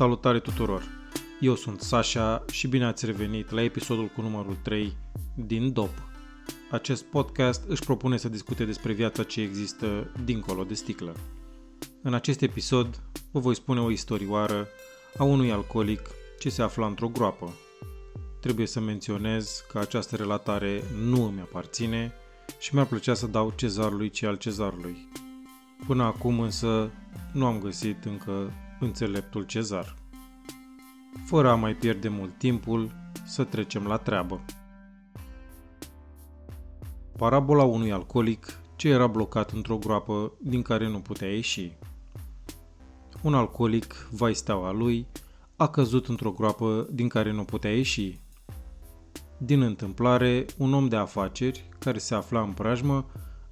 Salutare tuturor! Eu sunt Sasha și bine ați revenit la episodul cu numărul 3 din DOP. Acest podcast își propune să discute despre viața ce există dincolo de sticlă. În acest episod vă voi spune o istorioară a unui alcoolic ce se afla într-o groapă. Trebuie să menționez că această relatare nu îmi aparține și mi-ar plăcea să dau cezarului ce al cezarului. Până acum însă nu am găsit încă înțeleptul cezar. Fără a mai pierde mult timpul, să trecem la treabă. Parabola unui alcoolic ce era blocat într-o groapă din care nu putea ieși. Un alcoolic, vai steaua lui, a căzut într-o groapă din care nu putea ieși. Din întâmplare, un om de afaceri, care se afla în preajmă,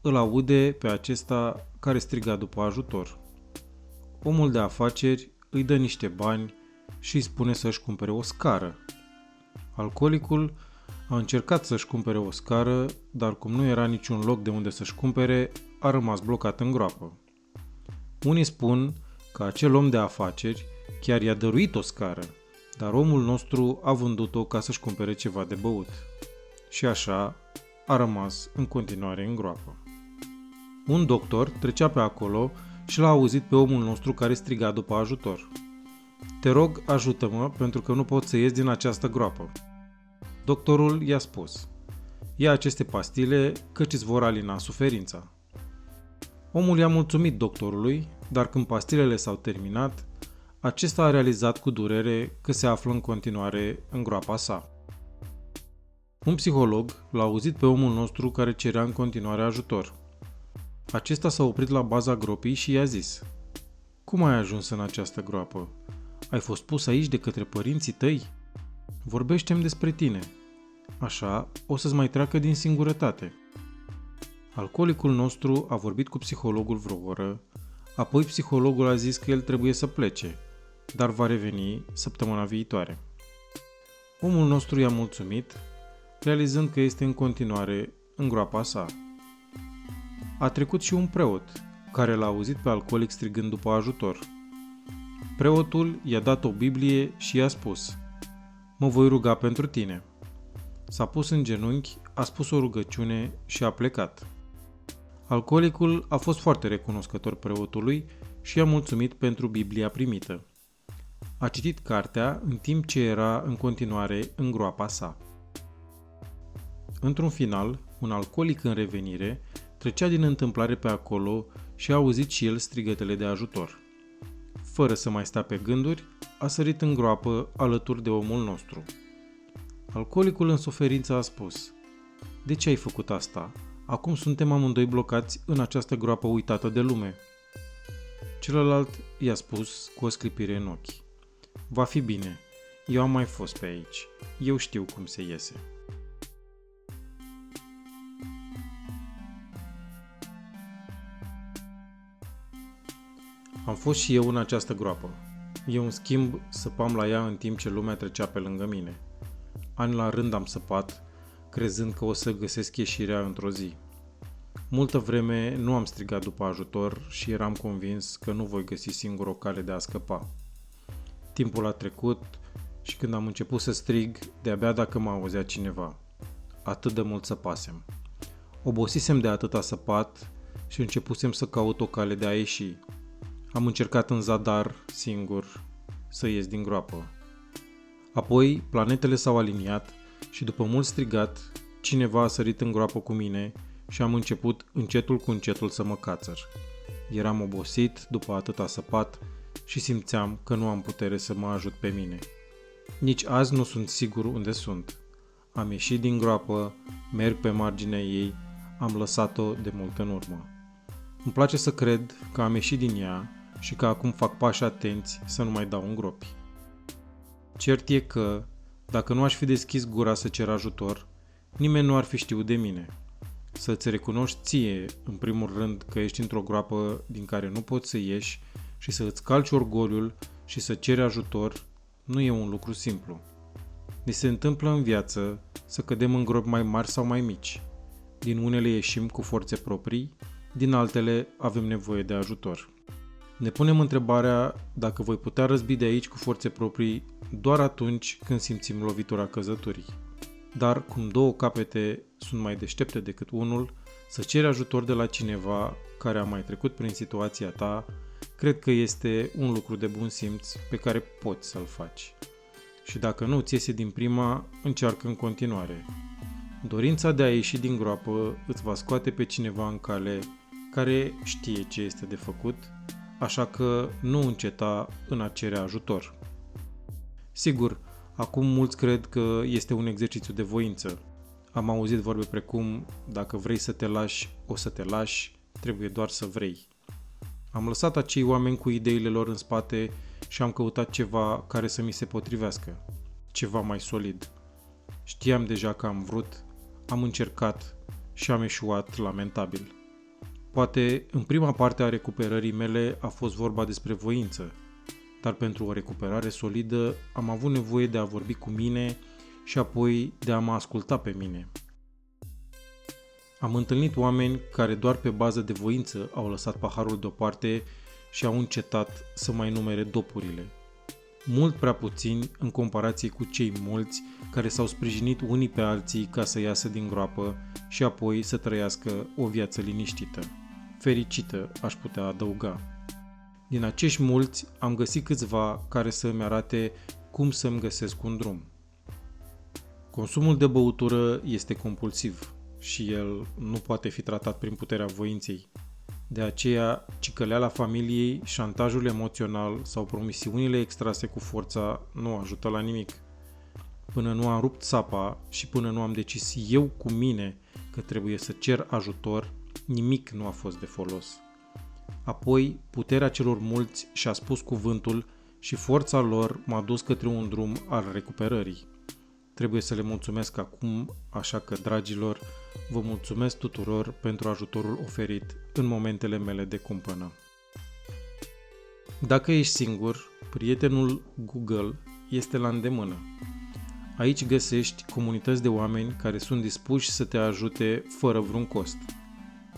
îl aude pe acesta care striga după ajutor. Omul de afaceri îi dă niște bani și îi spune să-și cumpere o scară. Alcoolicul a încercat să-și cumpere o scară, dar cum nu era niciun loc de unde să-și cumpere, a rămas blocat în groapă. Unii spun că acel om de afaceri chiar i-a dăruit o scară, dar omul nostru a vândut-o ca să-și cumpere ceva de băut. Și așa a rămas în continuare în groapă. Un doctor trecea pe acolo și l-a auzit pe omul nostru care striga după ajutor. Te rog, ajută-mă, pentru că nu pot să ies din această groapă. Doctorul i-a spus, ia aceste pastile căci îți vor alina suferința. Omul i-a mulțumit doctorului, dar când pastilele s-au terminat, acesta a realizat cu durere că se află în continuare în groapa sa. Un psiholog l-a auzit pe omul nostru care cerea în continuare ajutor. Acesta s-a oprit la baza gropii și i-a zis Cum ai ajuns în această groapă? Ai fost pus aici de către părinții tăi? Vorbește-mi despre tine. Așa o să-ți mai treacă din singurătate. Alcoolicul nostru a vorbit cu psihologul vreo oră, apoi psihologul a zis că el trebuie să plece, dar va reveni săptămâna viitoare. Omul nostru i-a mulțumit, realizând că este în continuare în groapa sa. A trecut și un preot, care l-a auzit pe alcoolic strigând după ajutor. Preotul i-a dat o Biblie și i-a spus, Mă voi ruga pentru tine. S-a pus în genunchi, a spus o rugăciune și a plecat. Alcoolicul a fost foarte recunoscător preotului și i-a mulțumit pentru Biblia primită. A citit cartea în timp ce era în continuare în groapa sa. Într-un final, un alcoolic în revenire Trecea din întâmplare pe acolo și a auzit și el strigătele de ajutor. Fără să mai sta pe gânduri, a sărit în groapă alături de omul nostru. Alcoolicul în suferință a spus, De ce ai făcut asta? Acum suntem amândoi blocați în această groapă uitată de lume. Celălalt i-a spus cu o sclipire în ochi. Va fi bine. Eu am mai fost pe aici. Eu știu cum se iese. Am fost și eu în această groapă. Eu, în schimb, săpam la ea în timp ce lumea trecea pe lângă mine. Ani la rând am săpat, crezând că o să găsesc ieșirea într-o zi. Multă vreme nu am strigat după ajutor și eram convins că nu voi găsi singur o cale de a scăpa. Timpul a trecut și când am început să strig, de-abia dacă mă auzea cineva. Atât de mult săpasem. Obosisem de atâta săpat și începusem să caut o cale de a ieși, am încercat în zadar, singur, să ies din groapă. Apoi, planetele s-au aliniat și după mult strigat, cineva a sărit în groapă cu mine și am început încetul cu încetul să mă cațăr. Eram obosit după atâta săpat și simțeam că nu am putere să mă ajut pe mine. Nici azi nu sunt sigur unde sunt. Am ieșit din groapă, merg pe marginea ei, am lăsat-o de mult în urmă. Îmi place să cred că am ieșit din ea și că acum fac pași atenți să nu mai dau în gropi. Cert e că, dacă nu aș fi deschis gura să cer ajutor, nimeni nu ar fi știut de mine. Să-ți recunoști ție, în primul rând, că ești într-o groapă din care nu poți să ieși și să îți calci orgoliul și să ceri ajutor, nu e un lucru simplu. Ni se întâmplă în viață să cădem în gropi mai mari sau mai mici. Din unele ieșim cu forțe proprii, din altele avem nevoie de ajutor. Ne punem întrebarea dacă voi putea răzbi de aici cu forțe proprii doar atunci când simțim lovitura căzăturii. Dar cum două capete sunt mai deștepte decât unul, să ceri ajutor de la cineva care a mai trecut prin situația ta, cred că este un lucru de bun simț pe care poți să-l faci. Și dacă nu ți iese din prima, încearcă în continuare. Dorința de a ieși din groapă îți va scoate pe cineva în cale care știe ce este de făcut, așa că nu înceta în a cere ajutor. Sigur, acum mulți cred că este un exercițiu de voință. Am auzit vorbe precum, dacă vrei să te lași, o să te lași, trebuie doar să vrei. Am lăsat acei oameni cu ideile lor în spate și am căutat ceva care să mi se potrivească, ceva mai solid. Știam deja că am vrut, am încercat și am eșuat lamentabil. Poate în prima parte a recuperării mele a fost vorba despre voință, dar pentru o recuperare solidă am avut nevoie de a vorbi cu mine și apoi de a mă asculta pe mine. Am întâlnit oameni care doar pe bază de voință au lăsat paharul deoparte și au încetat să mai numere dopurile. Mult prea puțini în comparație cu cei mulți care s-au sprijinit unii pe alții ca să iasă din groapă și apoi să trăiască o viață liniștită. Fericită, aș putea adăuga. Din acești mulți am găsit câțiva care să îmi arate cum să-mi găsesc un drum. Consumul de băutură este compulsiv și el nu poate fi tratat prin puterea voinței. De aceea, cicăleala familiei, șantajul emoțional sau promisiunile extrase cu forța nu ajută la nimic. Până nu am rupt sapa și până nu am decis eu cu mine că trebuie să cer ajutor, nimic nu a fost de folos. Apoi, puterea celor mulți și-a spus cuvântul și forța lor m-a dus către un drum al recuperării. Trebuie să le mulțumesc acum, așa că, dragilor, vă mulțumesc tuturor pentru ajutorul oferit în momentele mele de cumpănă. Dacă ești singur, prietenul Google este la îndemână. Aici găsești comunități de oameni care sunt dispuși să te ajute fără vreun cost,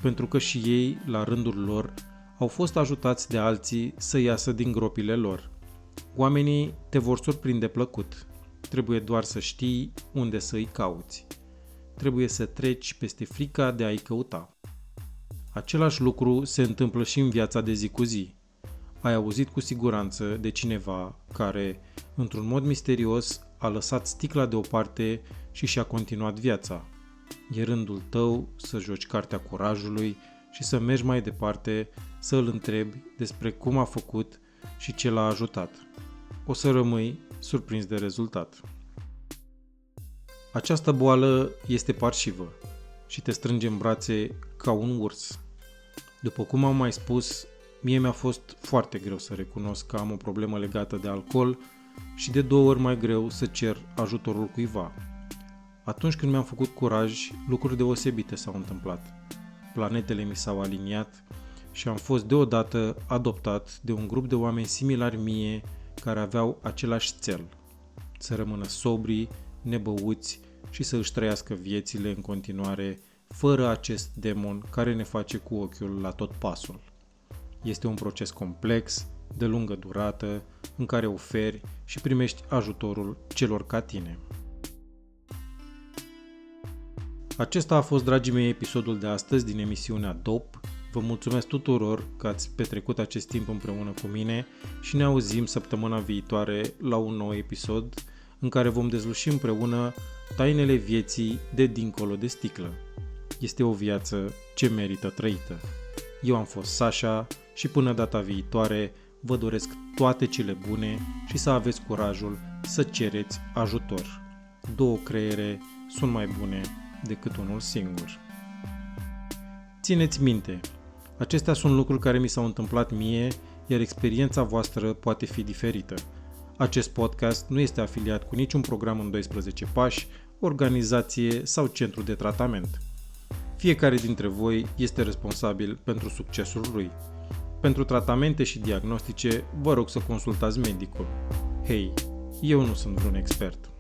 pentru că și ei, la rândul lor, au fost ajutați de alții să iasă din gropile lor. Oamenii te vor surprinde plăcut. Trebuie doar să știi unde să îi cauți. Trebuie să treci peste frica de a-i căuta. Același lucru se întâmplă și în viața de zi cu zi. Ai auzit cu siguranță de cineva care, într-un mod misterios, a lăsat sticla deoparte și și-a continuat viața. E rândul tău să joci cartea curajului și să mergi mai departe, să îl întrebi despre cum a făcut și ce l-a ajutat. O să rămâi surprins de rezultat. Această boală este parșivă și te strânge în brațe ca un urs. După cum am mai spus, mie mi-a fost foarte greu să recunosc că am o problemă legată de alcool și de două ori mai greu să cer ajutorul cuiva. Atunci când mi-am făcut curaj, lucruri deosebite s-au întâmplat. Planetele mi s-au aliniat și am fost deodată adoptat de un grup de oameni similari mie care aveau același cel, să rămână sobri, nebăuți și să își trăiască viețile în continuare fără acest demon care ne face cu ochiul la tot pasul. Este un proces complex, de lungă durată, în care oferi și primești ajutorul celor ca tine. Acesta a fost, dragii mei, episodul de astăzi din emisiunea DOP. Vă mulțumesc tuturor că ați petrecut acest timp împreună cu mine și ne auzim săptămâna viitoare la un nou episod în care vom dezluși împreună tainele vieții de dincolo de sticlă. Este o viață ce merită trăită. Eu am fost Sasha și până data viitoare vă doresc toate cele bune și să aveți curajul să cereți ajutor. Două creiere sunt mai bune decât unul singur. Țineți minte, acestea sunt lucruri care mi s-au întâmplat mie, iar experiența voastră poate fi diferită. Acest podcast nu este afiliat cu niciun program în 12 pași, organizație sau centru de tratament. Fiecare dintre voi este responsabil pentru succesul lui. Pentru tratamente și diagnostice, vă rog să consultați medicul. Hei, eu nu sunt vreun expert.